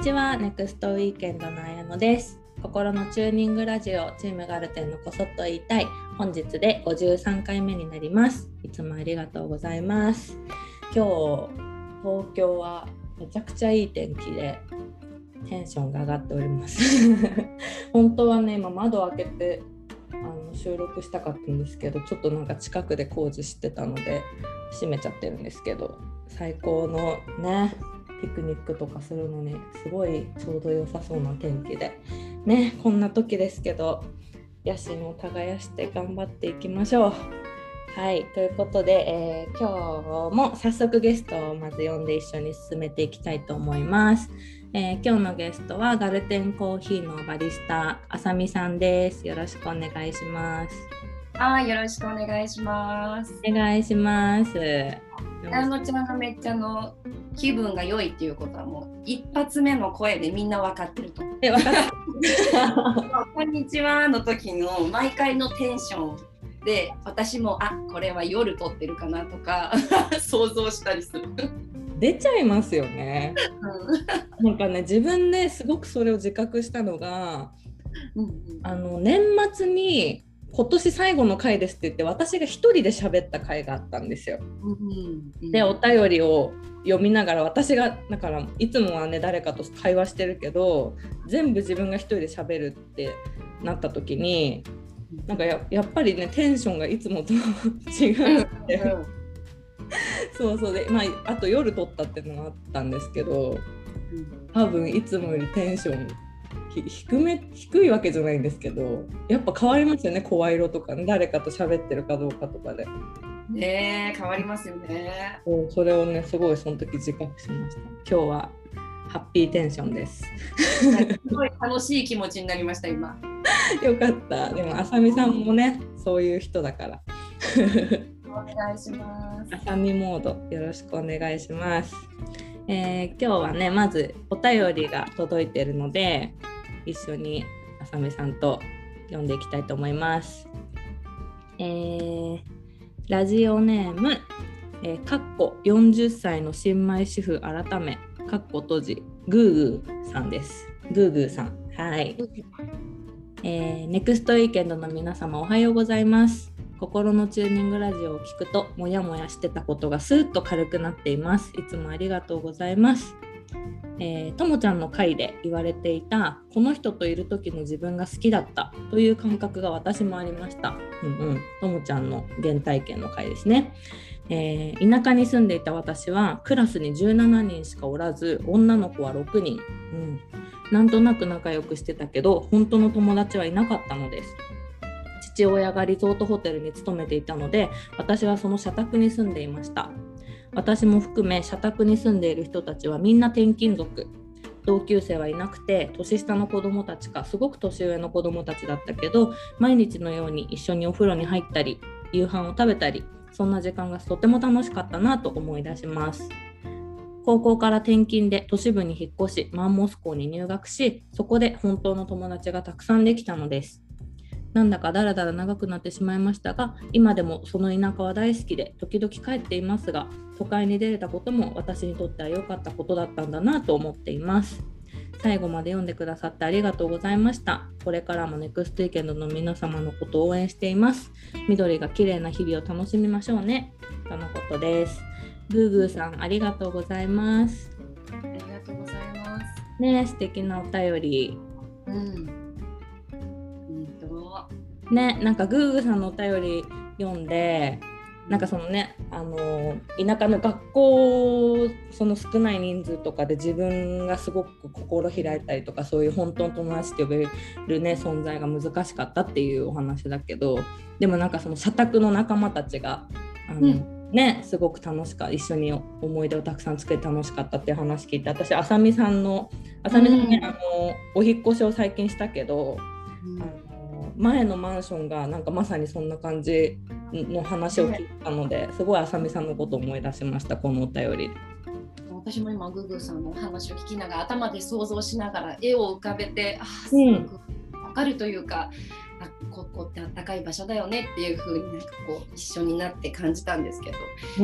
にちは、ネクストウィーケンドの綾乃です。心のチューニングラジオチームガルテンのこそっと言いたい本日で53回目になります。いつもありがとうございます。今日東京はめちゃくちゃいい天気でテンションが上がっております。本当はね今窓開けてあの収録したかったんですけどちょっとなんか近くで工事してたので閉めちゃってるんですけど最高のねピクニックとかするのにすごいちょうど良さそうな天気でねこんな時ですけど野心を耕して頑張っていきましょう。はいということで、えー今日も早速ゲストをまず呼んで一緒に進めていきたいと思います。えー今日のゲストはガルテンコーヒーのバリスタあさみさんです。よろしくお願いします。はい、よろしくお願いします。お願いします。あのちゃんがめっちゃあの気分が良いっていうことはもう一発目の声でみんな分かってると。え、分かった。こんにちはの時の毎回のテンションで私もあこれは夜撮ってるかなとか 想像したりする。出ちゃいますよね。なんかね、自分ですごくそれを自覚したのが、うんうんあの年末に今年最後の回ですって言って私が一人で喋った回があったんですよ。うんでお便りを読みながら私がだからいつもはね誰かと会話してるけど全部自分が一人で喋るってなった時になんかややっぱりねテンションがいつもと違うって、そうそう。でまああと夜撮ったっていうのがあったんですけど多分いつもよりテンションひ低め低いわけじゃないんですけどやっぱ変わりますよね声色とかね。誰かと喋ってるかどうかとかで。ねえ変わりますよね。それをねすごいその時自覚しました。今日はハッピーテンションです。すごい楽しい気持ちになりました今。よかった。でもあさみさんもねそういう人だから。お願いします。あさみモードよろしくお願いします、えー今日はねまずお便りが届いてるので一緒にあさみさんと読んでいきたいと思います。えーラジオネームえーかっこ40歳の新米主婦改めかっこ閉じグーグーさんです。グーグーさん。はい。えーネクストウィーケンドの皆様おはようございます。心のチューニングラジオを聞くとモヤモヤしてたことがスーッと軽くなっています。いつもありがとうございます。えーともちゃんの回で言われていたこの人といる時の自分が好きだったという感覚が私もありました。うんうん。ともちゃんの原体験の回ですね。えー田舎に住んでいた私はクラスに17人しかおらず女の子は6人、うん、なんとなく仲良くしてたけど本当の友達はいなかったのです。父親がリゾートホテルに勤めていたので私はその社宅に住んでいました。私も含め社宅に住んでいる人たちはみんな転勤族。同級生はいなくて年下の子供たちかすごく年上の子供たちだったけど毎日のように一緒にお風呂に入ったり夕飯を食べたりそんな時間がとても楽しかったなと思い出します。高校から転勤で都市部に引っ越しマンモス校に入学しそこで本当の友達がたくさんできたのです。なんだかだらだら長くなってしまいましたが今でもその田舎は大好きで時々帰っていますが都会に出れたことも私にとっては良かったことだったんだなと思っています。最後まで読んでくださってありがとうございました。これからもネクストウィーケンドの皆様のことを応援しています。緑が綺麗な日々を楽しみましょうね。とのことです。グーグーさんありがとうございます。ありがとうございます。ね素敵なお便り。うん。ねなんかグーグーさんのお便り読んでなんかそのねあの田舎の学校その少ない人数とかで自分がすごく心開いたりとかそういう本当の友達って呼べるね存在が難しかったっていうお話だけどでもなんかその社宅の仲間たちがあの、うん。ねすごく楽しか一緒に思い出をたくさん作り楽しかったっていう話聞いて私あさみさんのあさみさんね、うん。あのお引っ越しを最近したけどうん。あの前のマンションがなんかまさにそんな感じの話を聞いたのですごいあさみさんのことを思い出しましたこのお便り。私も今グーグーさんのお話を聞きながら頭で想像しながら絵を浮かべてあーすうん。ごくわかるというか、あここってあったかい場所だよねっていう風になんかこう一緒になって感じたんですけど、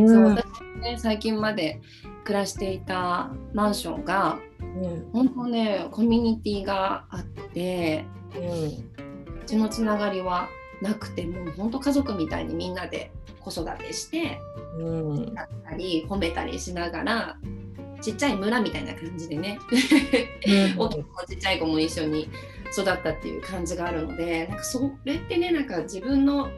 そう私ね最近まで暮らしていたマンションがうん。本当ねコミュニティがあってうんうちのつながりはなくてもう本当家族みたいにみんなで子育てしてうん。やったり褒めたりしながらちっちゃい村みたいな感じでね。大きい子もちっちゃい子も一緒に育ったっていう感じがあるのでなんかそれってねなんか自分の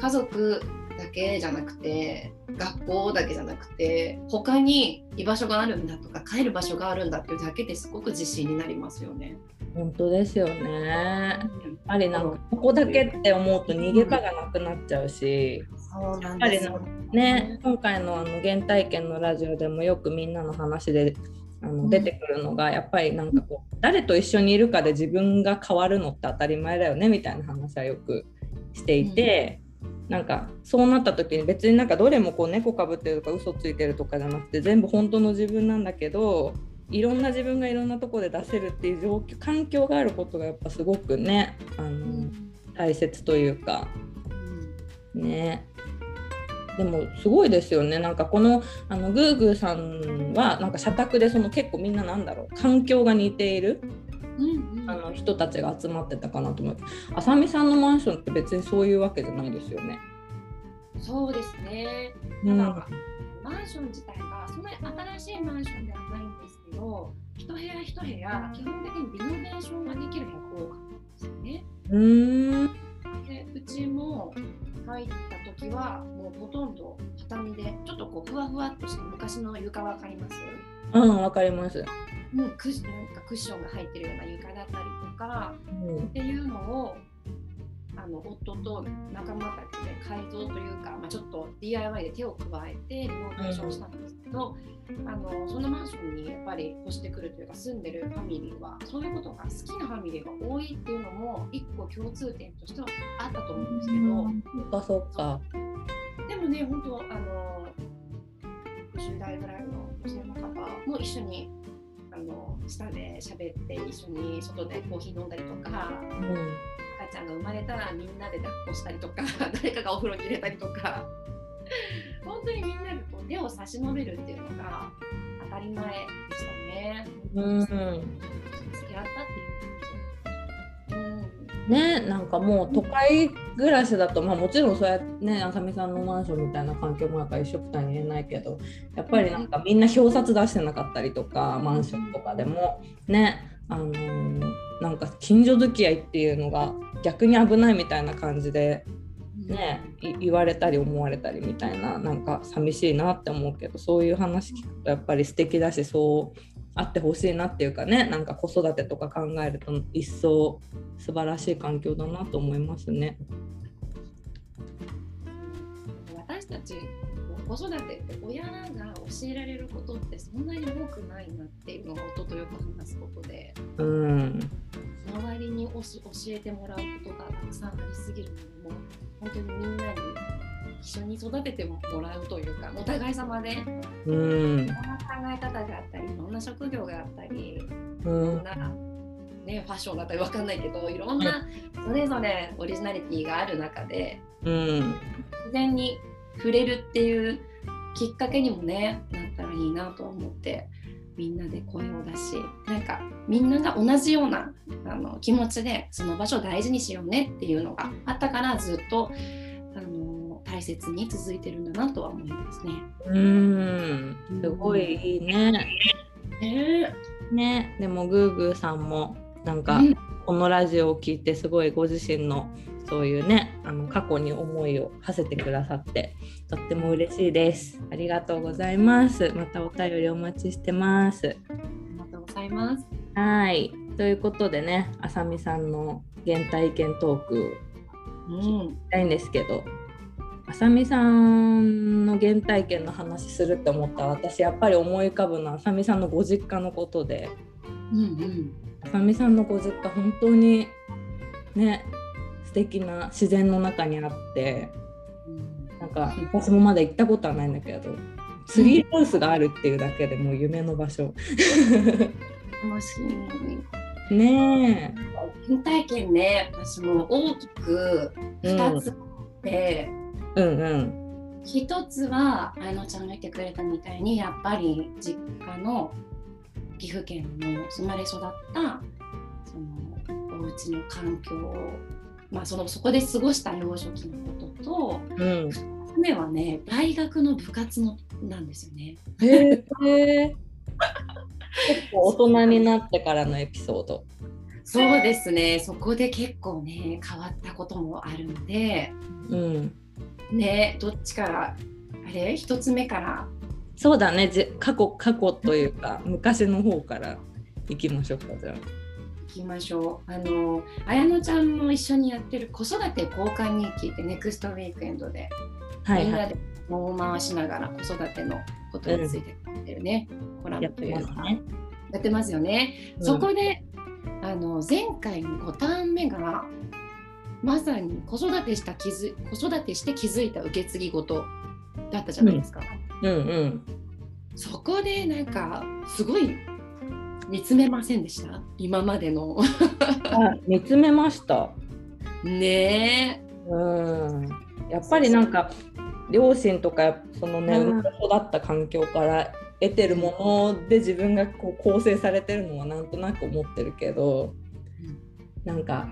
家族だけじゃなくて学校だけじゃなくて他に居場所があるんだとか帰る場所があるんだっていうだけですごく自信になりますよね。本当ですよね。やっぱりなんかここだけって思うと逃げ場がなくなっちゃうし、そうなんですよね、今回のあの原体験のラジオでもよくみんなの話であの出てくるのがやっぱりなんかこう誰と一緒にいるかで自分が変わるのって当たり前だよねみたいな話はよくしていて。なんかそうなった時に別になんかどれもこう猫かぶってるとか嘘ついてるとかじゃなくて全部本当の自分なんだけどいろんな自分がいろんなとこで出せるっていう状況環境があることがやっぱすごくねあの、大切というか。ね。でもすごいですよね。なんかこのあのグーグーさんはなんか社宅でその結構みんななんだろう。環境が似ている。うんうんあの人たちが集まってたかなと思ってあさみさんのマンションって別にそういうわけじゃないですよね。そうですね。うんマンション自体がそんなに新しいマンションではないんですけど、一部屋一部屋基本的にリノベーションができる部屋が多かったんですよね。うーんでうちも入った時はもうほとんど畳でちょっとこうふわふわっとした昔の床わかります？うんわかります。うん、クッシなんかクッションが入ってるような床だったりとかうんっていうのをあの夫と仲間たちで改造というか、まあ、ちょっと DIY で手を加えてリノベーションしたんですけど、あのそのマンションにやっぱり越してくるというか住んでるファミリーはそういうことが好きなファミリーが多いっていうのも一個共通点としてはあったと思うんですけど、そっかそっか。でもね本当あの60代ぐらいの女性の方も一緒にあの下で喋って一緒に外でコーヒー飲んだりとかうん赤ちゃんが生まれたらみんなで抱っこしたりとか 誰かがお風呂に入れたりとか。本当にみんなでこう手を差し伸べるっていうのが当たり前でしたね。うん。付き合ったっていうねなんかもう都会暮らしだとまあもちろんそうやってねあさみさんのマンションみたいな環境もなんか一緒くたに言えないけどやっぱりなんかみんな表札出してなかったりとかマンションとかでもねあのーなんか近所付き合いっていうのが逆に危ないみたいな感じでね言われたり思われたりみたいななんか寂しいなって思うけどそういう話聞くとやっぱり素敵だしそうあってほしいなっていうかねなんか子育てとか考えると一層素晴らしい環境だなと思いますね。私たち子育てって親が教えられることってそんなに多くないなっていうのが夫とよく話すことでうん周りに教えてもらうことがたくさんありすぎるので緒に育ててもらうというかお互い様で。いうん。ろんな考え方があったりいろんな職業があったりいうん。ろんな、ね、ファッションだったりわかんないけどいろんなそれぞれオリジナリティがある中でうん。自然に触れるっていうきっかけにもねなったらいいなとは思ってみんなで声を出しなんかみんなが同じようなあの気持ちでその場所を大事にしようねっていうのがあったからずっと大切に続いてるんだなとは思いますね。うんすごいいいね。ねねでもグーグーさんもなんかうんこのラジオを聞いてすごいご自身のそういうねあの過去に思いを馳せてくださってとっても嬉しいです。ありがとうございます。またお便りお待ちしてます。ありがとうございます。はいということでねあさみさんの原体験トークうん、聞きたいんですけどあさみさんの原体験の話するって思った。ら私やっぱり思い浮かぶのはあさみさんのご実家のことで。うん、うん。あさみさんのご実家本当にね素敵な自然の中にあって。なんか私もまだ行ったことはないんだけどツリーハウスがあるっていうだけでもう夢の場所。楽しい。ね原体験ね、私も大きくえ、2つで、うん、うんうん。一つはあのちゃんが言ってくれたみたいにやっぱり実家の岐阜県の生まれ育ったそのお家の環境を、まあ、そのそこで過ごした幼少期のことと、うん、2つ目はね大学の部活のなんですよね。へえ。結構大人になってからのエピソード。そうですね。そこで結構ね変わったこともあるので、うん、ねどっちからあれ？一つ目から？そうだね。過去過去というか昔の方から行きましょうかじゃあ。行きましょう。あの綾乃ちゃんも一緒にやってる子育て交換日記ってネクストウィークエンドで、はいはい、みんなでも回しながら子育てのことについてやってるね、うん、コラムというかやってますよね。うん、そこであの前回の5ターン目がまさに子育てした気づ子育てして気づいた受け継ぎ事だったじゃないですか。うん、うん、うん、そこでなんかすごい見つめませんでした？今までの。見つめました。ねえ。うん。やっぱりなんか両親とかそのね、うん、育った環境から得てるもので自分がこう構成されてるのはなんとなく思ってるけど、うん、なんか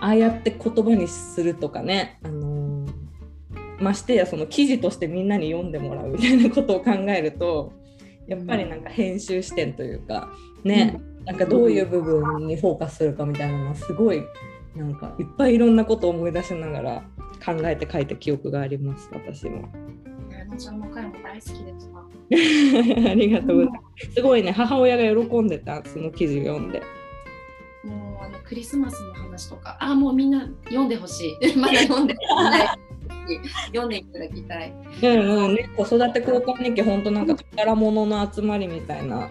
ああやって言葉にするとかね、あのー、ましてやその記事としてみんなに読んでもらうみたいなことを考えるとやっぱりなんか編集視点というかね、うん、なんかどういう部分にフォーカスするかみたいなのはすごいなんかいっぱいいろんなことを思い出しながら考えて書いた記憶があります私も。ありがとうございます。すごいね母親が喜んでたその記事読んで。もうあのクリスマスの話とかあもうみんな読んでほしい まだ読んでない。読んでいただきたい。うんうんね、子育て交換日記本当なんか宝物の集まりみたいな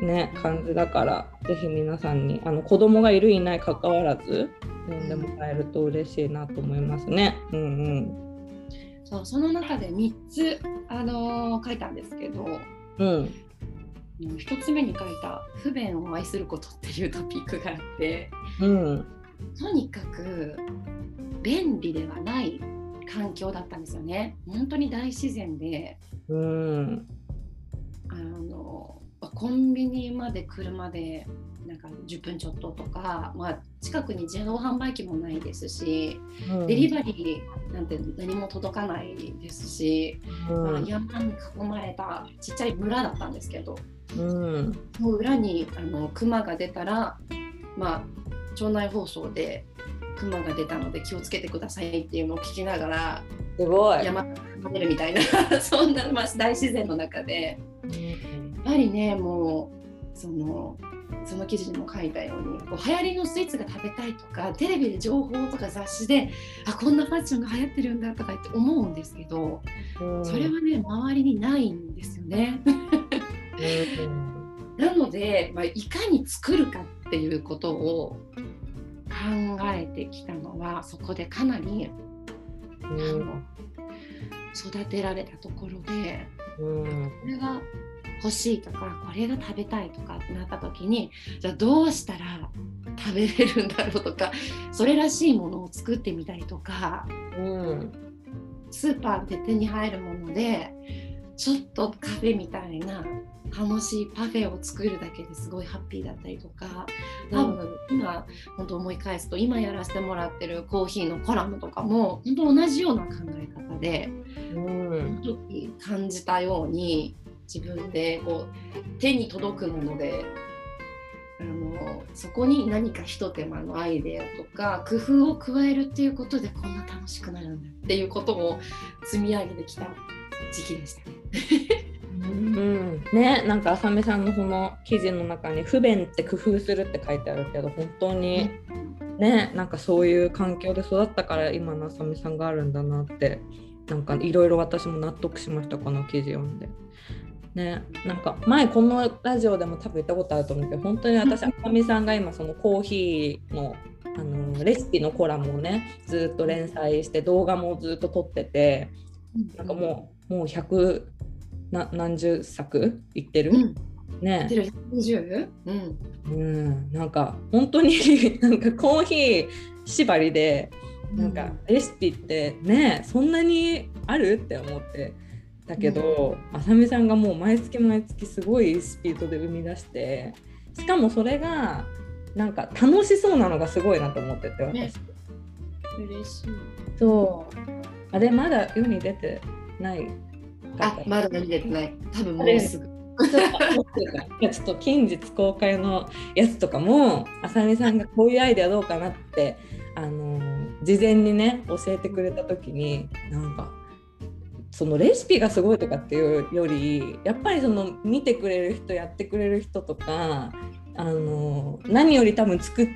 ね感じだからぜひ皆さんにあの子供がいるいない関わらず読んでもらえると嬉しいなと思いますね。うんうん。そうその中で3つ、あのー、書いたんですけど、うん、1つ目に書いた「不便を愛すること」っていうトピックがあって、うん、とにかく便利ではない環境だったんですよね。本当に大自然で、うん、あのコンビニまで車でなんか10分ちょっととか、まあ、近くに自動販売機もないですし、うん、デリバリーなんて何も届かないですし、うん、まあ、山に囲まれたちっちゃい村だったんですけど、うん、裏にあの熊が出たら、まあ、町内放送で熊が出たので気をつけてくださいっていうのを聞きながらすごい。山出るみたいな そんな、まあ、大自然の中で、やっぱりねもうそのその記事にも書いたようにこう流行りのスイーツが食べたいとかテレビで情報とか雑誌であこんなファッションが流行ってるんだとか言って思うんですけど、それはね周りにないんですよね。なので、まあ、いかに作るかっていうことを考えてきたのはそこでかなり、あの育てられたところで、これが欲しいとかこれが食べたいとかってなった時にじゃあどうしたら食べれるんだろうとかそれらしいものを作ってみたりとか、うん、スーパーで手に入るものでちょっとカフェみたいな楽しいパフェを作るだけですごいハッピーだったりとか多分今本当思い返すと今やらせてもらってるコーヒーのコラムとかも本当同じような考え方で、うん、時感じたように自分でこう手に届くものであのそこに何かひと手間のアイデアとか工夫を加えるっていうことでこんな楽しくなるんだっていうことを積み上げてきた時期でしたね。うん、ねなんか浅見さんのその記事の中に「不便って工夫する」って書いてあるけど本当にねなんかそういう環境で育ったから今の浅見さんがあるんだなってなんかいろいろ私も納得しましたこの記事読んで。ね、なんか前このラジオでも多分言ったことあると思うけど本当に私あかみさんが今そのコーヒーのあのレシピのコラムをねずっと連載して動画もずっと撮っててなんかもうもう100な何十作いってる、うん、ね。120? うん、うん、なんか本当に なんかコーヒー縛りでなんかレシピってねそんなにある？って思って。たけど、あさみさんがもう毎月毎月すごいスピードで生み出してしかもそれがなんか楽しそうなのがすごいなと思ってて私、ね、嬉しい。そう。あれまだ世に出てない。あまだ世に出てない。多分もうすぐ。ちょっと近日公開のやつとかもあさみさんがこういうアイデアどうかなってあの事前にね教えてくれた時になんかそのレシピがすごいとかっていうよりやっぱりその見てくれる人やってくれる人とかあの何より多分作っ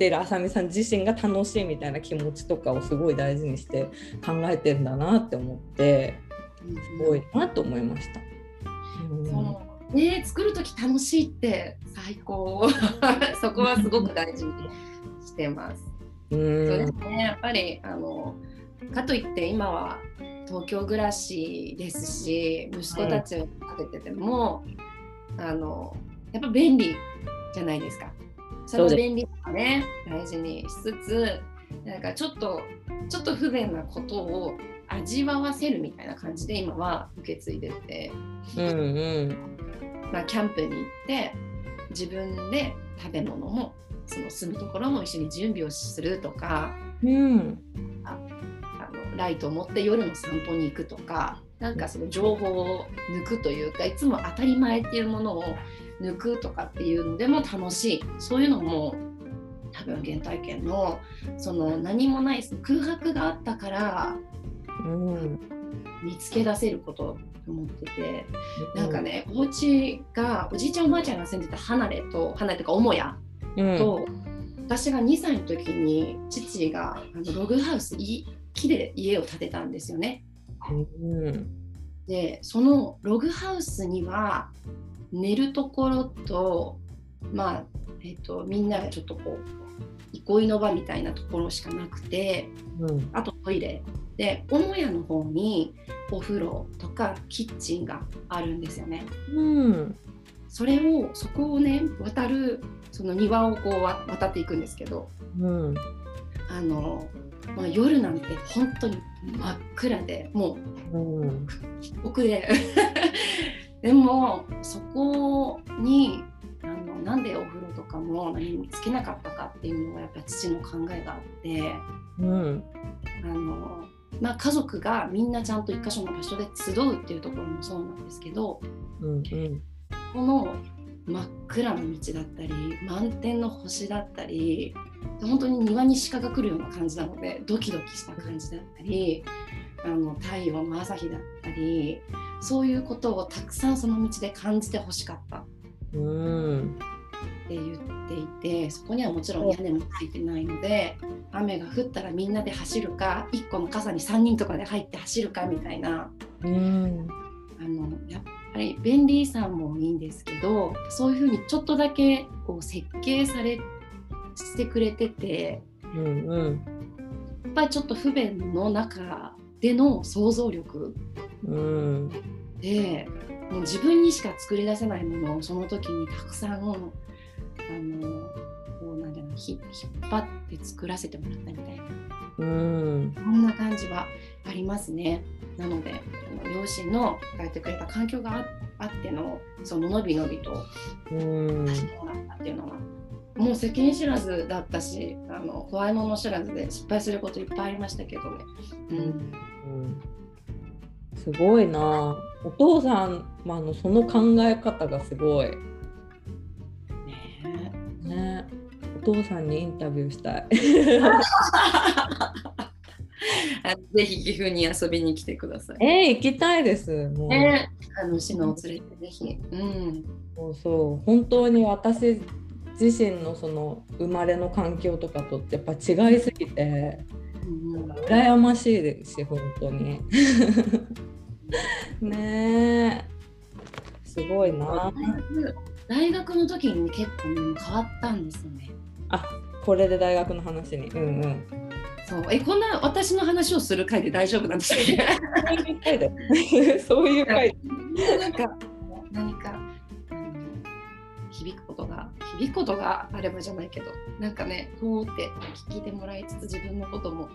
てるあさみさん自身が楽しいみたいな気持ちとかをすごい大事にして考えてんだなって思ってすごいなと思いました。そうね作る時楽しいって最高 そこはすごく大事にしてます。うんそうですねやっぱりあのかといって今は東京暮らしですし息子たちを食べてても、はい、あのやっぱ便利じゃないですか。その便利さね大事にしつつなんかちょっとちょっと不便なことを味わわせるみたいな感じで今は受け継いでて、うんうん。まあ、キャンプに行って自分で食べ物もその住むところも一緒に準備をするとか、うん、ああのライトを持って夜の散歩に行くとかなんかその情報を抜くというかいつも当たり前っていうものを抜くとかっていうのでも楽しい。そういうのも多分原体験のその何もない空白があったからうん、見つけ出せることと思ってて、うん、なんかねお家がおじいちゃんおばあちゃんが住んでた離れと離れとか母屋と、うん、私が2歳の時に父があのログハウス木で家を建てたんですよね。うん、でそのログハウスには寝るところとまあえーと、みんながちょっとこう憩いの場みたいなところしかなくて、うん、あとトイレ。で母屋の方にお風呂とかキッチンがあるんですよね。うん、それをそこをね渡るその庭をこう渡っていくんですけど、うん、あの、まあ、夜なんて本当に真っ暗でもう、うん、奥ででもそこにあのなんでお風呂とかも何もつけなかったかっていうのがやっぱ父の考えがあって、うん、あのまあ、家族がみんなちゃんと一箇所の場所で集うっていうところもそうなんですけど、うんうん、この真っ暗な道だったり満天の星だったり本当に庭に鹿が来るような感じなのでドキドキした感じだったりあの太陽の朝日だったりそういうことをたくさんその道で感じてほしかった。うん。って言っていてそこにはもちろん屋根もついてないので雨が降ったらみんなで走るか1個の傘に3人とかで入って走るかみたいな、うん、あのやっぱり便利さもいいんですけどそういうふうにちょっとだけこう設計されしてくれてて、うんうん、やっぱりちょっと不便の中での想像力、うん、でもう自分にしか作り出せないものをその時にたくさんあのこうなんだろう引っ張って作らせてもらったみたいな。うん。そんな感じはありますね。なので両親の書いてくれた環境があってのそののびのびと出してもらったっていうのはもう世間知らずだったしあの怖いもの知らずで失敗することいっぱいありましたけどね。うん、うん、すごいなお父さん、まあ、のその考え方がすごい。ねお父さんにインタビューしたい。ぜひ岐阜に遊びに来てください。えー、行きたいです。もう。ね、あのシノを連れてぜひ。うん。そうそう、本当に私自身のその生まれの環境とかとってやっぱ違いすぎて、うん、羨ましいですし本当に。ねえ、すごいな。大学の時に結構、ね、変わったんですよね。あこれで大学の話に。うんうん。そうえこんな私の話をする回で大丈夫なんですか？そういう回 なんか何か、うん、響くことが響くことがあればじゃないけどなんかねこうって聞いてもらいつつ自分のことも考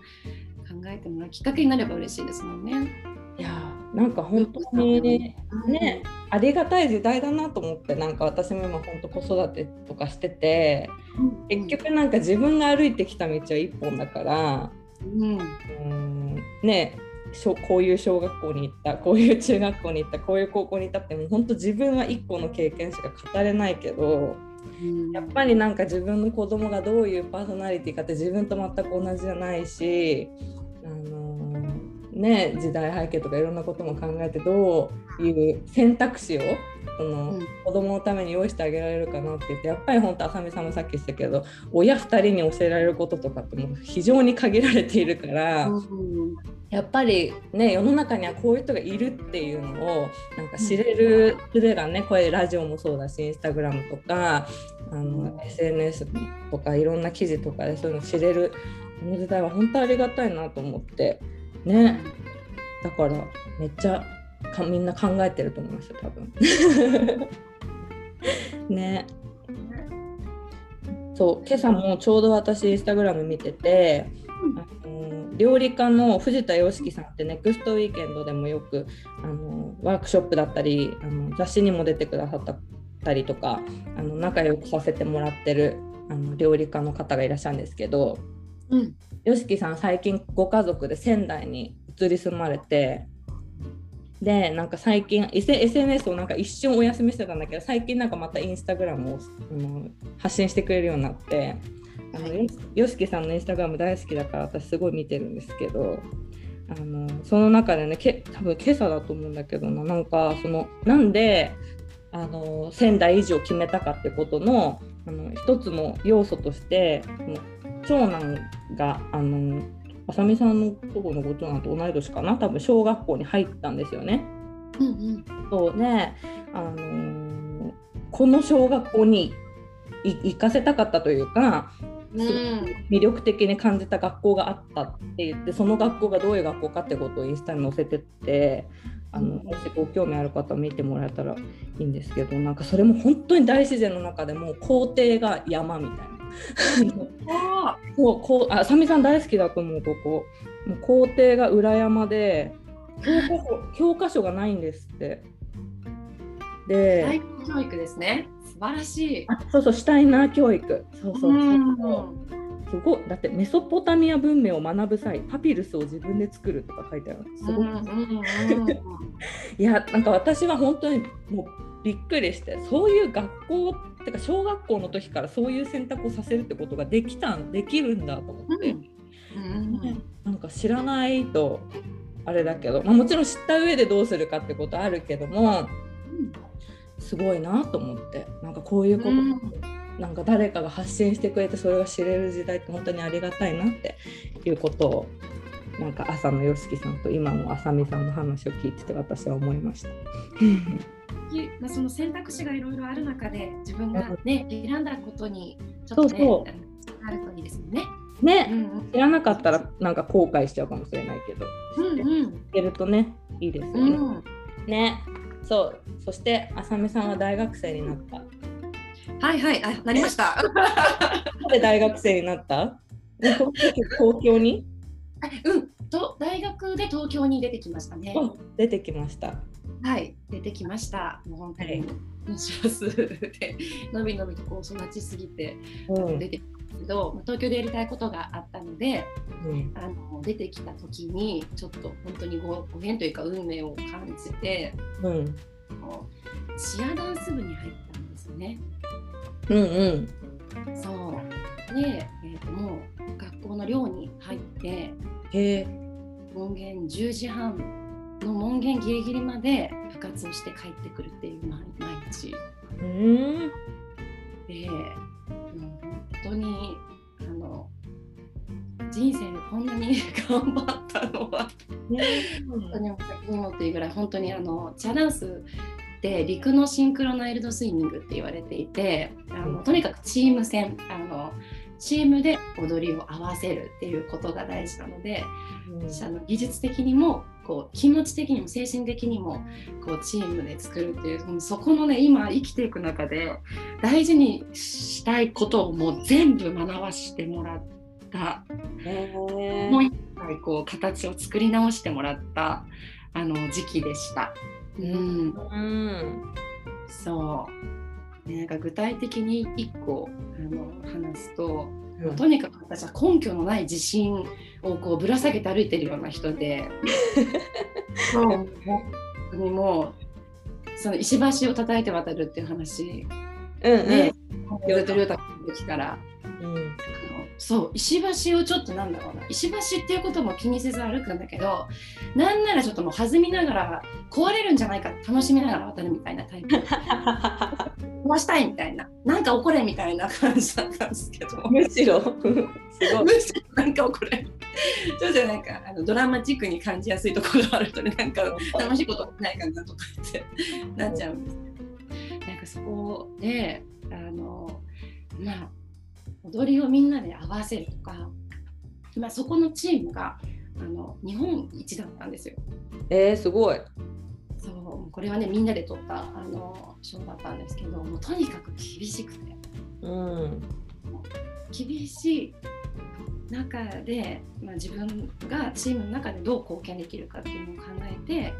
えてもらうきっかけになれば嬉しいですもんね。いやなんか本当にね、ね、ありがたい時代だなと思ってなんか私も今本当子育てとかしてて、結局なんか自分が歩いてきた道は一本だから、うん、うんねこういう小学校に行ったこういう中学校に行ったこういう高校に行ったってもう本当自分は1個の経験しか語れないけど、うん、やっぱりなんか自分の子供がどういうパーソナリティかって自分と全く同じじゃないし、あの、ね、時代背景とかいろんなことも考えてどういう選択肢をその、うん、子供のために用意してあげられるかなって言ってやっぱり本当浅見さんもさっき言ったけど親2人に教えられることとかってもう非常に限られているから、うん、やっぱりね世の中にはこういう人がいるっていうのをなんか知れる術がねこれラジオもそうだしインスタグラムとかあの SNS とかいろんな記事とかでそういうの知れる。この時代は本当ありがたいなと思ってね。だからめっちゃかみんな考えてると思いますよ多分。ね。そう今朝もちょうど私インスタグラム見てて、あの料理家の藤田洋樹さんってネクストウィーケンドでもよくあのワークショップだったりあの雑誌にも出てくださったりとかあの仲良くさせてもらってるあの料理家の方がいらっしゃるんですけど、うん、よしきさん最近ご家族で仙台に移り住まれてでなんか最近 SNS をなんか一瞬お休みしてたんだけど最近なんかまたインスタグラムを発信してくれるようになってあのよしきさんのインスタグラム大好きだから私すごい見てるんですけどあのその中でねけ多分今朝だと思うんだけどななんかそのなんであの仙台維持を決めたかってことのあの一つの要素として長男があのあさみさんのとこのご長男と同い年かな？多分小学校に入ったんですよね。うんうん、そうね、あのー、この小学校に行かせたかったというか魅力的に感じた学校があったって言ってその学校がどういう学校かってことをインスタに載せてってあのもしご興味ある方は見てもらえたらいいんですけどなんかそれも本当に大自然の中でも校庭が山みたいな。もうこうあさみさん大好きだと思うここ。もう校庭が裏山で教科書 教科書がないんですって。で教育ですね。素晴らしい。あそうそうシュタイナー教育。そうそうすごい。だってメソポタミア文明を学ぶ際パピルスを自分で作るとか書いてある。すごい、いやなんか私は本当にもうびっくりしてそういう学校ってか小学校の時からそういう選択をさせるってことができたんできるんだと思って、うん、なんか知らないとあれだけど、まあ、もちろん知った上でどうするかってことあるけども、すごいなと思って。なんかこういうこと、うん、なんか誰かが発信してくれてそれが知れる時代って本当にありがたいなっていうことをなんか朝の YOSHIKI さんと今のあさみさんの話を聞いてて私は思いました。まあ、その選択肢がいろいろある中で自分がね選んだことにちょっとねそうそう。あるといいですね。ね、うんうん、知らなかったらなんか後悔しちゃうかもしれないけど、うんうるとねいいですよね。うん、ね。そう。そしてあさみさんは大学生になった。はいはい。あなりました。で大学生になった？東京に？うん。と大学で東京に出てきましたね。出てきました。はい出てきました。もう本当に申します。でのびのびとこう育ちすぎて、出てきたけど、東京でやりたいことがあったので、うん、あの出てきた時にちょっと本当にごご縁というか運命を感じて、うん、チアダンス部に入ったんですよね。うんうん。そう。で、えーと、もう学校の寮に入って門限10時半の門限ギリギリまで部活をして帰ってくるっていう毎日。うん。で、もう本当にあの人生でこんなに頑張ったのは、本当に先にもっていうぐらい本当にあのチアダンスって陸のシンクロナイルドスイミングって言われていてあのとにかくチーム戦あのチームで踊りを合わせるっていうことが大事なので、うん、あの技術的にもこう気持ち的にも精神的にもこうチームで作るっていうそこのね今生きていく中で大事にしたいことをもう全部学ばしてもらった、もう一回こう形を作り直してもらったあの時期でした。うん、うん、そうなんか具体的に1個あの話すとうん、とにかく私は根拠のない自信をこうぶら下げて歩いてるような人でそう。本当にもうその石橋を叩いて渡るっていう話、うんうん、ね。ずっと亮太の時から、うん、そう石橋をちょっとなんだろうな。石橋っていうことも気にせず歩くんだけどなんならちょっともう弾みながら壊れるんじゃないか楽しみながら渡るみたいなタイプ 壊したいみたいななんか怒れみたいな感じだったんですけどむしろすごいむしろなんか怒れちょっとなんかあのドラマチックに感じやすいところがあるとねなんか楽しいことないかなとかってなっちゃうんですなんかそこであのまあ踊りをみんなで合わせるとか、まあ、そこのチームがあの日本一だったんですよ。えー、すごい。そうこれはねみんなで取ったあの賞だったんですけどもうとにかく厳しくて、うん、厳しい中で、まあ、自分がチームの中でどう貢献できるかっていうのを考えて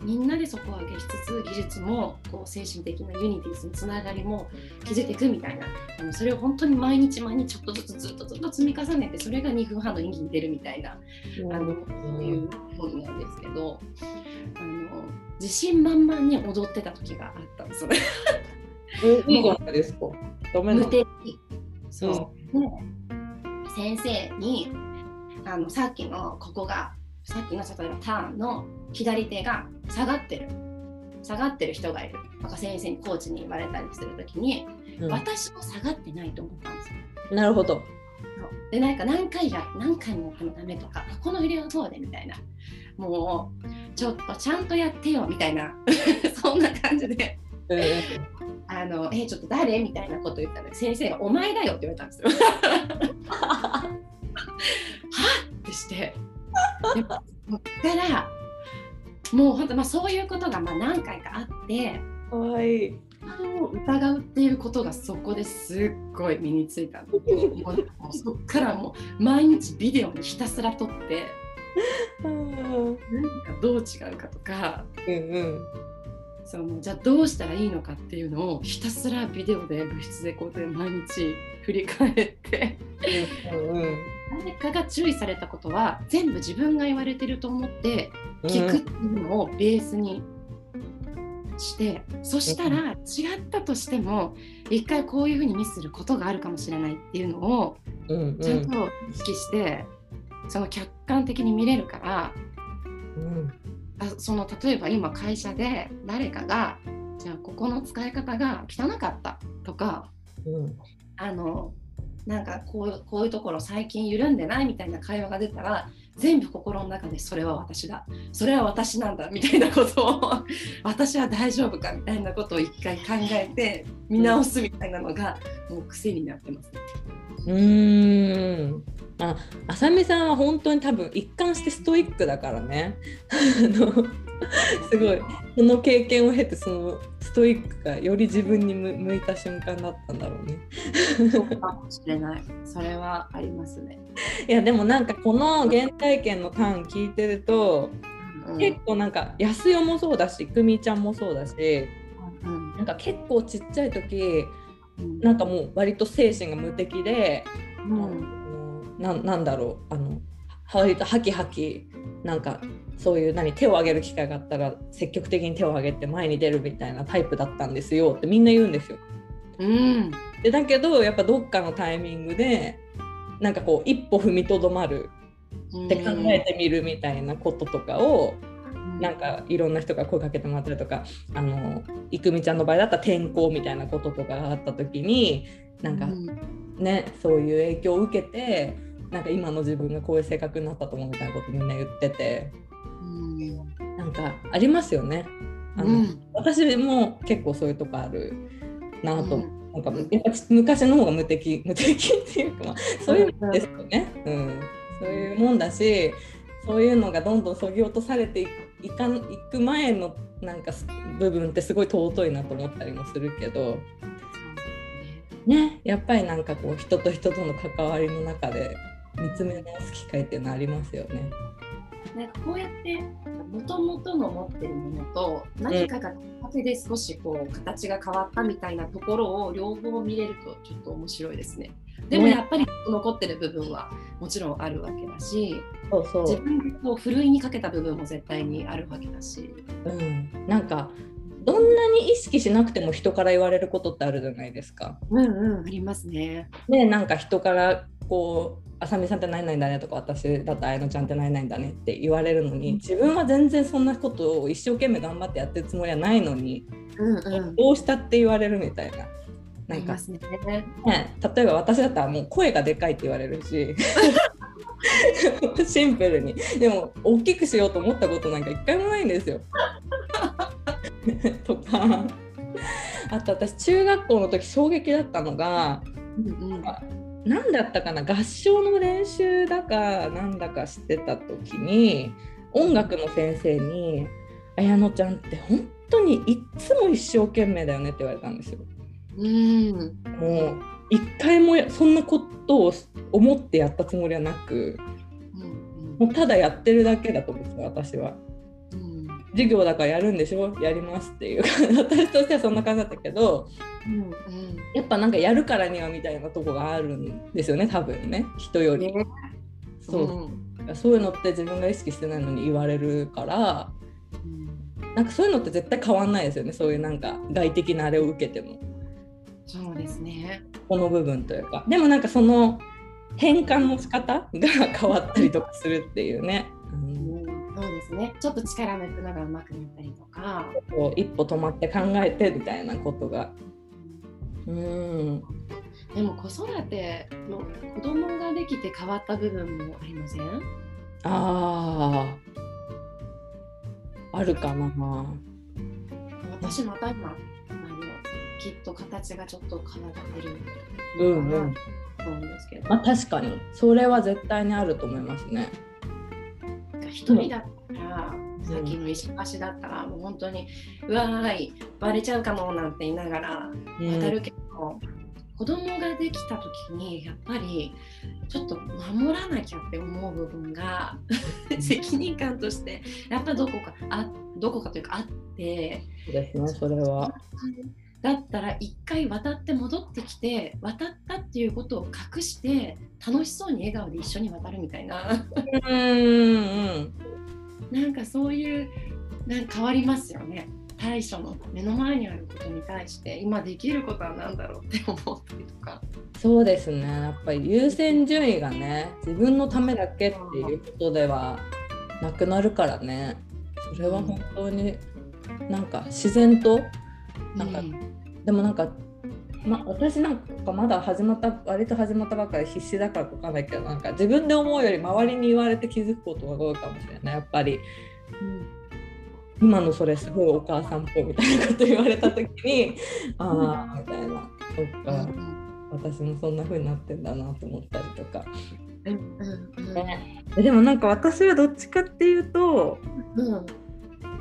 みんなで底上げしつつ技術もこう精神的な unity のつながりも築いていくみたいな。あのそれを本当に毎日毎日ちょっとずつずっとずっと積み重ねてそれが2分半の演技に出るみたいな、うん、あのそういう本なんですけどあの自信満々に踊ってた時があったんですよね。いいですか。無敵。そう、うん、先生にあのさっきのここがさっきの例えばターンの左手が下がってる下がってる人がいるとか先生にコーチに言われたりする時に、うん、私も下がってないと思ったんですよ。なるほど。でなんか何回や何回もこのためとかこの振りはそうでみたいなもうちょっとちゃんとやってよみたいな そんな感じで。あのえちょっと誰みたいなこと言ったら先生が「お前だよ」って言われたんですよ。はっってしてでそっからもう本当まあそういうことがまあ何回かあってはい。疑うっていうことがそこですっごい身についたのそっからもう毎日ビデオにひたすら撮って何かどう違うかとか、うんうん、そのじゃあどうしたらいいのかっていうのをひたすらビデオで部室でこうやって毎日振り返ってうん、誰かが注意されたことは全部自分が言われてると思って聞くっていうのをベースにしてそしたら違ったとしても一回こういうふうにミスすることがあるかもしれないっていうのをちゃんと意識してその客観的に見れるから、うん、あその例えば今会社で誰かがじゃあここの使い方が汚かったとか、うん、あのなんかこうこういうところ最近緩んでないみたいな会話が出たら全部心の中でそれは私だ。それは私なんだ。みたいなことを 私は大丈夫かみたいなことを一回考えて見直すみたいなのがもう癖になってます、ね。うん。あ浅見さんは本当に多分一貫してストイックだからね。すごい。その経験を経てそのストイックがより自分に向いた瞬間だったんだろうね。そうかもしれない。それはありますね。いやでもなんかこの原体験のターン聞いてると、うん、結構なんか安代もそうだし久美ちゃんもそうだし、うん、なんか結構ちっちゃい時、うん、なんかもう割と精神が無敵で、うん、ななんだろうあの割とハキハキなんかそういう何手を挙げる機会があったら積極的に手を挙げて前に出るみたいなタイプだったんですよってみんな言うんですよ。うん、でだけどやっぱどっかのタイミングでなんかこう一歩踏みとどまるって考えてみるみたいなこととかを、なんかいろんな人が声かけてもらったりとかあの郁美ちゃんの場合だったら転校みたいなこととかがあった時になんかね、そういう影響を受けてなんか今の自分がこういう性格になったと思うみたいなことみんな言ってて、うん、なんかありますよね。あの、うん、私も結構そういうとこあるなと。思っなんか昔の方が無敵 無敵っていうか、まあ、そういうもんですよね、うん、そういうもんだしそういうのがどんどんそぎ落とされていかいく前のなんか部分ってすごい尊いなと思ったりもするけど。ね、やっぱりなんかこう人と人との関わりの中で見つめ直す機会っていうのありますよね。なんかこうやってもともとの持ってるものと何かがきっかけで少しこう形が変わったみたいなところを両方見れるとちょっと面白いですね。でもやっぱり残ってる部分はもちろんあるわけだしそうそう自分でこうふるいにかけた部分も絶対にあるわけだし。うん、なんかどんなに意識しなくても人から言われることってあるじゃないですか。うんうんありますね。でなんか人からこう「あさみさんって何々だね」とか「私だってあやのちゃんって何々だね」って言われるのに自分は全然そんなことを一生懸命頑張ってやってるつもりはないのに、うんうん、どうしたって言われるみたいな。なんか、ね、ね、例えば私だったらもう声がでかいって言われるしシンプルにでも大きくしようと思ったことなんか一回もないんですよ。とか あと私中学校の時衝撃だったのが、うんうん、何だったかな合唱の練習だかなんだかしてた時に音楽の先生に「綾乃ちゃんって本当にいっつも一生懸命だよね」って言われたんですよ。うん、もう一回もそんなことを思ってやったつもりはなく、うんもうただやってるだけだと思ってた私は。うん授業だからやるんでしょ？やりますっていう私としてはそんな感じだったけどうん。やっぱなんかやるからにはみたいなとこがあるんですよね多分ね。人より。ね。そう。うん。そういうのって自分が意識してないのに言われるから。うん。なんかそういうのって絶対変わんないですよね。そういうなんか外的なあれを受けても。そうですね。この部分というか。でもなんかその変換の仕方が変わったりとかするっていうね、うんですね。ちょっと力抜くのが上手くなったりとか。こう一歩止まって考えてみたいなことが。うん。でも子育ての子供ができて変わった部分もありません？あー。あるかな。私また今あのきっと形がちょっと変わってるうんうん。と思うんですけど、まあ確かに。それは絶対にあると思いますね。一人だったら、さっきの石橋だったらもう本当にうわーいバレちゃうかもなんて言いながら渡るけど、子供ができた時にやっぱりちょっと守らなきゃって思う部分が責任感としてやっぱどこかあどこかというかあってそうですねそれは。だったら一回渡って戻ってきて渡ったっていうことを隠して楽しそうに笑顔で一緒に渡るみたいななんかそういうなんか変わりますよね。対処の目の前にあることに対して今できることは何だろうって思ったりとか。そうですね。やっぱり優先順位がね自分のためだけっていうことではなくなるからね。それは本当になんか自然となんかうん。でもなんか、ま、私なんかまだ始まった割と始まったばっかり必死だからかわかんないけどなんか自分で思うより周りに言われて気づくことが多いかもしれない。やっぱり今のそれすごいお母さんっぽいみたいなこと言われた時に ああみたいな。そっか。私もそんな風になってんだなと思ったりとか。うんうんうん。ね。でもなんか私はどっちかっていうとうん。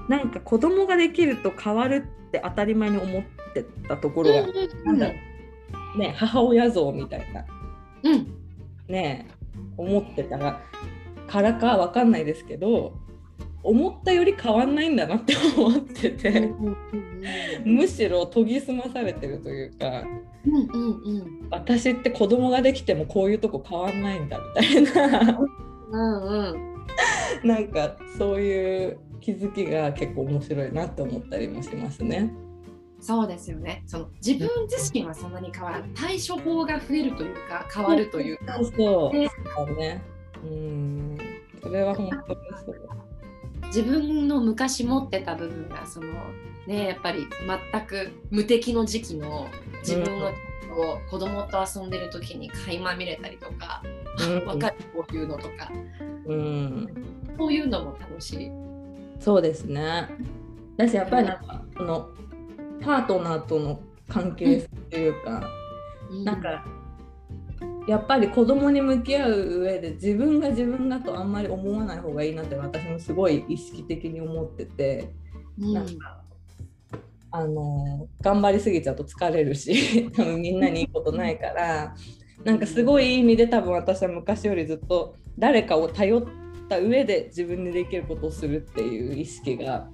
なんか子供ができると変わるって当たり前に思ってたところが、なんだろう。ね母親像みたいな。うん。ね思ってたらからかわかんないですけど思ったより変わんないんだなって思ってて。むしろ研ぎ澄まされてるというかうんうんうん。私って子供ができてもこういうとこ変わんないんだみたいな。うんうん。なんかそういう気づきが結構面白いなって思ったりもしますね。そうですよねその自分自身はそんなに変わらない対処法が増えるというか変わるというかそうそう。ねそうん。それは本当にそう。自分の昔持ってた部分がそのねやっぱり全く無敵の時期の自分のを子供と遊んでる時に垣間見れたりとか、うんわかるこういうのとかうん。そういうのも楽しい。そうですね。だしやっぱりなんかそのパートナーとの関係性っていうか、うん、なんかやっぱり子供に向き合う上で自分が自分だとあんまり思わない方がいいなって私もすごい意識的に思ってて、うん、なんかあの頑張りすぎちゃうと疲れるし 多分みんなにいいことないからなんかすごいいい意味で多分私は昔よりずっと誰かを頼った上で自分にできることをするっていう意識が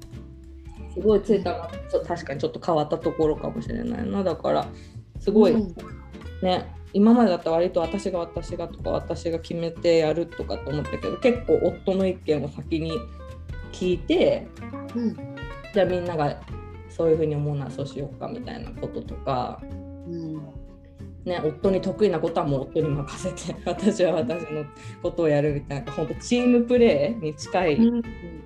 すごいついたな。確かにちょっと変わったところかもしれないな。だからすごい、ね今までだったら割と私が私がとか私が決めてやるとかって思ったけど結構夫の意見を先に聞いて、うん、じゃあみんながそういうふうに思うならそうしようかみたいなこととか、うんね、夫に得意なことはもう夫に任せて 私は私のことをやるみたいな本当チームプレーに近い、うん、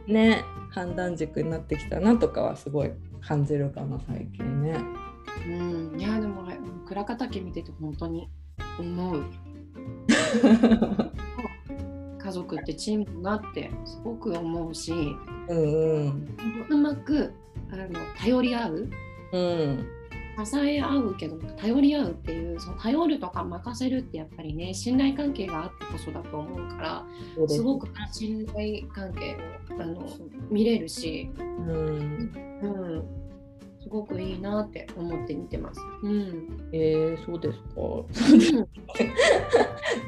ね判断軸になってきたなとかはすごい感じるかな最近ね。うん、いやでも倉方家見てて本当に思う。家族ってチームだなってすごく思うし、うんうん、うまくあの頼り合う、うん、支え合うけど頼り合うっていうその頼るとか任せるってやっぱりね信頼関係があってこそだと思うからすごく信頼関係をあの見れるし、うん、うんすごくいいなって思って見てます。うん、えー、そうですか。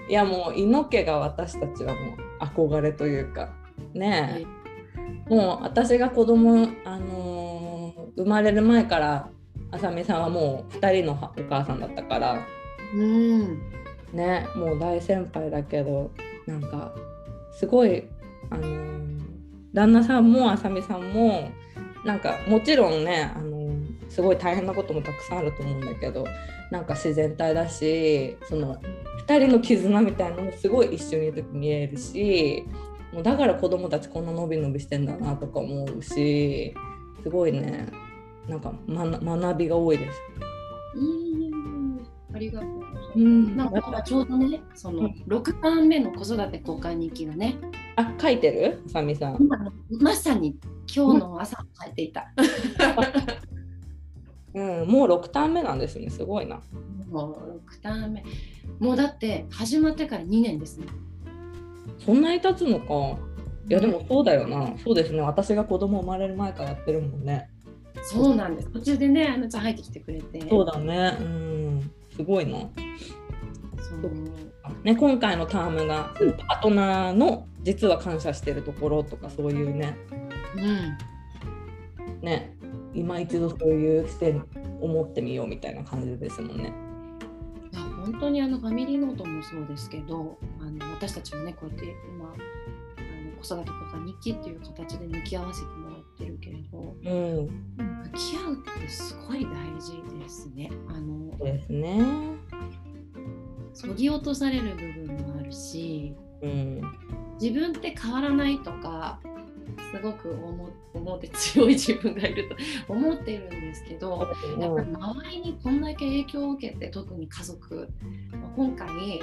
いやもう猪家が私たちはもう憧れというかねえ、もう私が子供あのー、生まれる前からあさみさんはもう2人のお母さんだったから、うん、ねもう大先輩だけどなんかすごいあのー、旦那さんもあさみさんもなんかもちろんねあのすごい大変なこともたくさんあると思うんだけどなんか自然体だしその2人の絆みたいなのもすごい一緒にいる時見えるしもうだから子供たちこんな伸び伸びしてんだなとか思うしすごいねなんか、ま、学びが多いです。うんありがとううん、なんかちょうどね、その6巻目の子育て交換日記がね。あ、書いてる？さみさん。まさに今日の朝書いていた。うん、もう6ターン目なんですね、すごいな。もう6ターン目。もうだって始まってから2年ですね。そんなに経つのか。いやでもそうだよな。そうですね。私が子供生まれる前からやってるもんね。そうなんです。途中でね、あのちゃん入ってきてくれて。そうだね。うん。すごいな。そうね、今回のタームがパートナーの実は感謝してるところとかそういうね、うん、ね今一度そういう視点思ってみようみたいな感じですもんね。いや本当にあのファミリーノートもそうですけどあの私たちもねこうやって今あの子育てとか日記っていう形で向き合わせてもらってるけれど、うん、向き合うってすごい大事ですね。あのですね。そぎ落とされる部分もあるし、うん、自分って変わらないとかすごく思思って強い自分がいると 思ってるんですけどやっぱり周りにこんだけ影響を受けて特に家族今回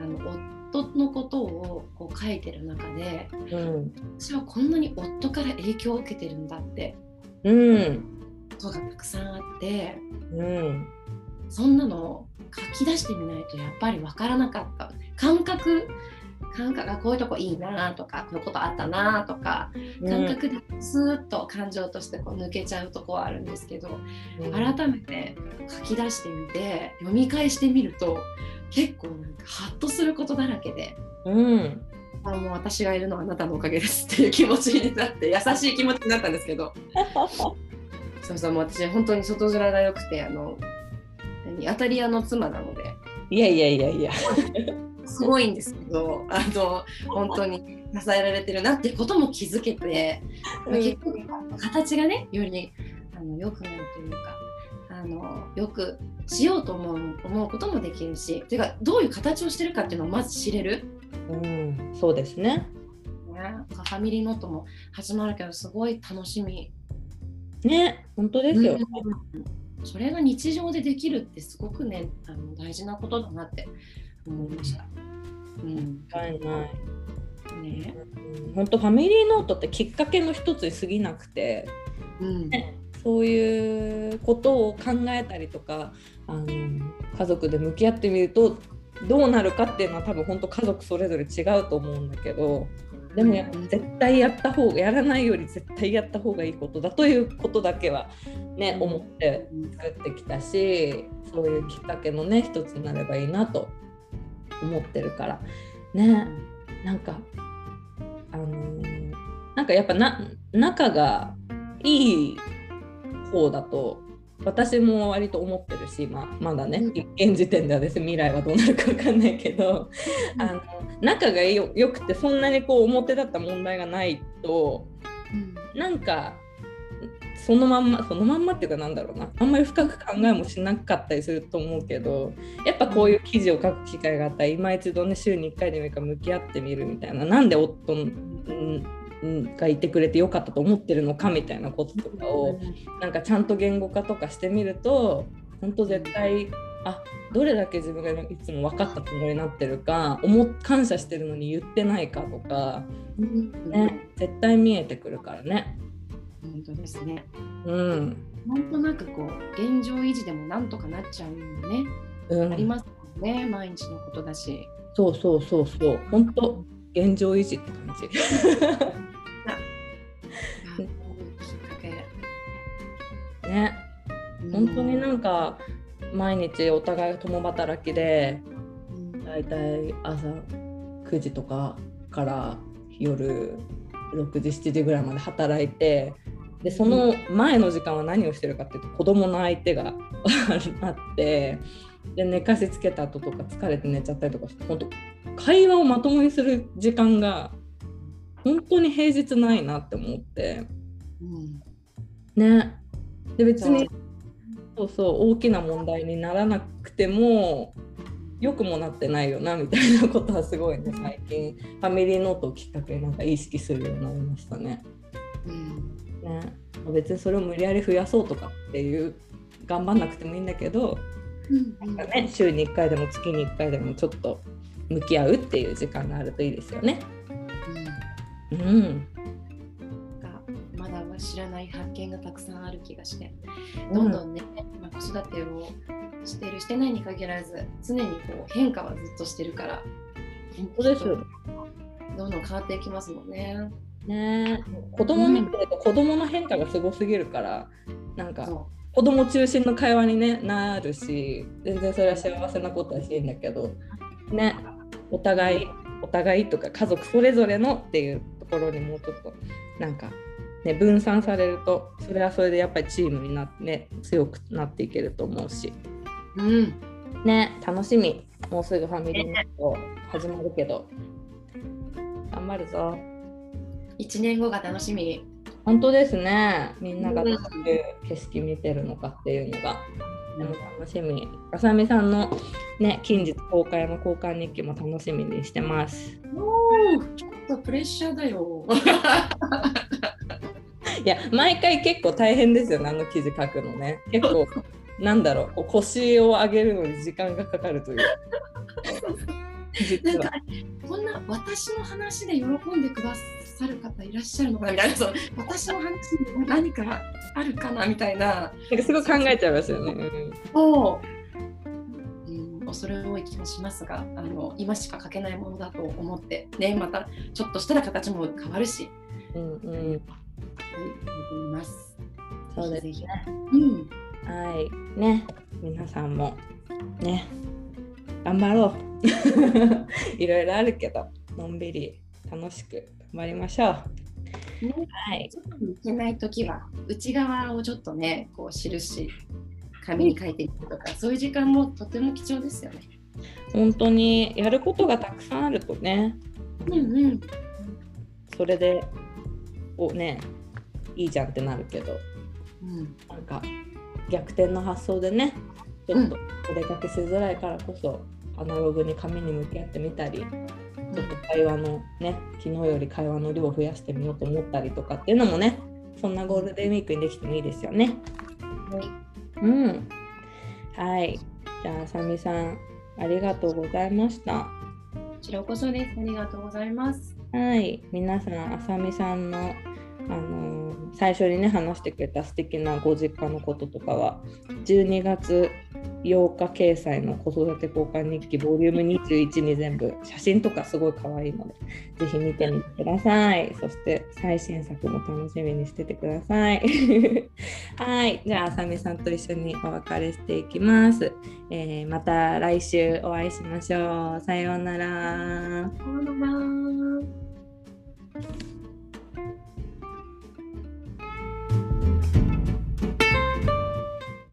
あの夫のことをこう書いてる中で、うん、私はこんなに夫から影響を受けてるんだってうん、ことがたくさんあって、うん、そんなの書き出してみないとやっぱり分からなかった。感覚感覚がこういうとこいいなとかこういうことあったなとか感覚でスーッと感情としてこう抜けちゃうとこはあるんですけど、うん、改めて書き出してみて読み返してみると結構なんかハッとすることだらけで。うん。あもう私がいるのはあなたのおかげですっていう気持ちになって優しい気持ちになったんですけど。そうそうもう私本当に外面が良くてあの当たり屋の妻なので。いやいやいやいや すごいんですけどあの本当に支えられてるなっていうことも気づけて、うん、結局形がねよりあの良くなるというかあのよくしようと思う思うこともできるしていうかどういう形をしてるかっていうのをまず知れる。うん、そうですね。ねファミリーノートも始まるけどすごい楽しみ。ね本当ですよ、うん、それが日常でできるってすごくねあの大事なことだなって思いました。うん、ないない。ね、本当ファミリーノートってきっかけの一つに過ぎなくて、うん。ね、そういうことを考えたりとかあの家族で向き合ってみるとどうなるかっていうのは多分本当家族それぞれ違うと思うんだけどでもや絶対やった方がやらないより絶対やった方がいいことだということだけはね思って作ってきたしそういうきっかけのね一つになればいいなと思ってるから。ね。なんかあのー、なんかやっぱな仲がいい方だと私も割と思ってるし、まあ、まだね、現時点ではです未来はどうなるか分かんないけど、うん、あの仲がよくてそんなにこう表だった問題がないと、うん、なんかそのまんまそのまんまっていうかなんだろうな。あんまり深く考えもしなかったりすると思うけどやっぱこういう記事を書く機会があったら今一度ね週に1回でもいいか向き合ってみるみたいな。なんで夫がいてくれてよかったと思ってるのかみたいなこととかをなんかちゃんと言語化とかしてみると本当絶対あどれだけ自分がいつも分かったつもりになってるか思感謝してるのに言ってないかとか、ね、絶対見えてくるからね。本当ですね。うん。なんとなくこう現状維持でもなんとかなっちゃうのね、うん、ありますもんね毎日のことだし。そうそうそうそう本当現状維持って感じ。ね本当になんか毎日お互い共働きでだいたい朝9時とかから夜6時7時ぐらいまで働いてでその前の時間は何をしてるかっていうと子供の相手が あってで寝かしつけた後とか疲れて寝ちゃったりとかして本当会話をまともにする時間が本当に平日ないなって思って、うん、ね。で別にそう。そう大きな問題にならなくても良くもなってないよなみたいなことはすごいね最近。ファミリーノートをきっかけになんか意識するようになりましたね。うん、ね。別にそれを無理やり増やそうとかっていう頑張んなくてもいいんだけど、うん、なんかね、週に1回でも月に1回でもちょっと向き合うっていう時間があるといいですよね。うん、うん。知らない発見がたくさんある気がして、どんどんね、まあ、子育てをしてるしてないに限らず常にこう変化はずっとしてるから。本当ですよどんどん変わっていきますもんね。ね。子供見てると子供の変化がすごすぎるからなんか子供中心の会話に、ね、なるし全然それは幸せなことはしいんだけどね。お互いお互いとか家族それぞれのっていうところにもうちょっとなんかね、分散されるとそれはそれでやっぱりチームになって、ね、強くなっていけると思うし、うん、ね楽しみ。もうすぐファミリーネット始まるけど。頑張るぞ1年後が楽しみ。本当ですね。みんながどういう景色見てるのかっていうのが、でも楽しみ。あさみさんのね近日公開の交換日記も楽しみにしてます。おおちょっとプレッシャーだよ。いや毎回結構大変ですよねあの記事書くのね。結構なんだろう腰を上げるのに時間がかかるという。なんかこんな私の話で喜んでくださる方いらっしゃるのかなみたいなその私の話に何かあるかなみたいななんかすごい考えちゃいますよね。そう、うん、恐れ多い気もしますがあの今しか書けないものだと思ってねまたちょっとしたら形も変わるし。うんうん思います。そうですね。うん。はい。ね。皆さんもね、頑張ろう。いろいろあるけど、のんびり楽しく頑張りましょう。ね、はい。いけないときは、内側をちょっとね、こう印、紙に書いていくとか、そういう時間もとても貴重ですよね。本当にやることがたくさんあるとね、うんうん、それでをねいいじゃんってなるけど、うん、なんか逆転の発想でねちょっとお出かけしづらいからこそ、アナログに紙に向き合ってみたりちょっと会話のね昨日より会話の量を増やしてみようと思ったりとかっていうのもねそんなゴールデンウィークにできてもいいですよね。はい、うんはいじゃああさみさんありがとうございました。こちらこそです。ありがとうございます。はい、皆さん、あさみさんのあの最初にね話してくれた素敵なご実家のこととかは12月8日掲載の子育て交換日記ボリューム21に全部写真とかすごい可愛いのでぜひ見てみてください。そして最新作も楽しみにしててください。はい。じゃああさみさんと一緒にお別れしていきます、えー、また来週お会いしましょう。さようなら。さようなら。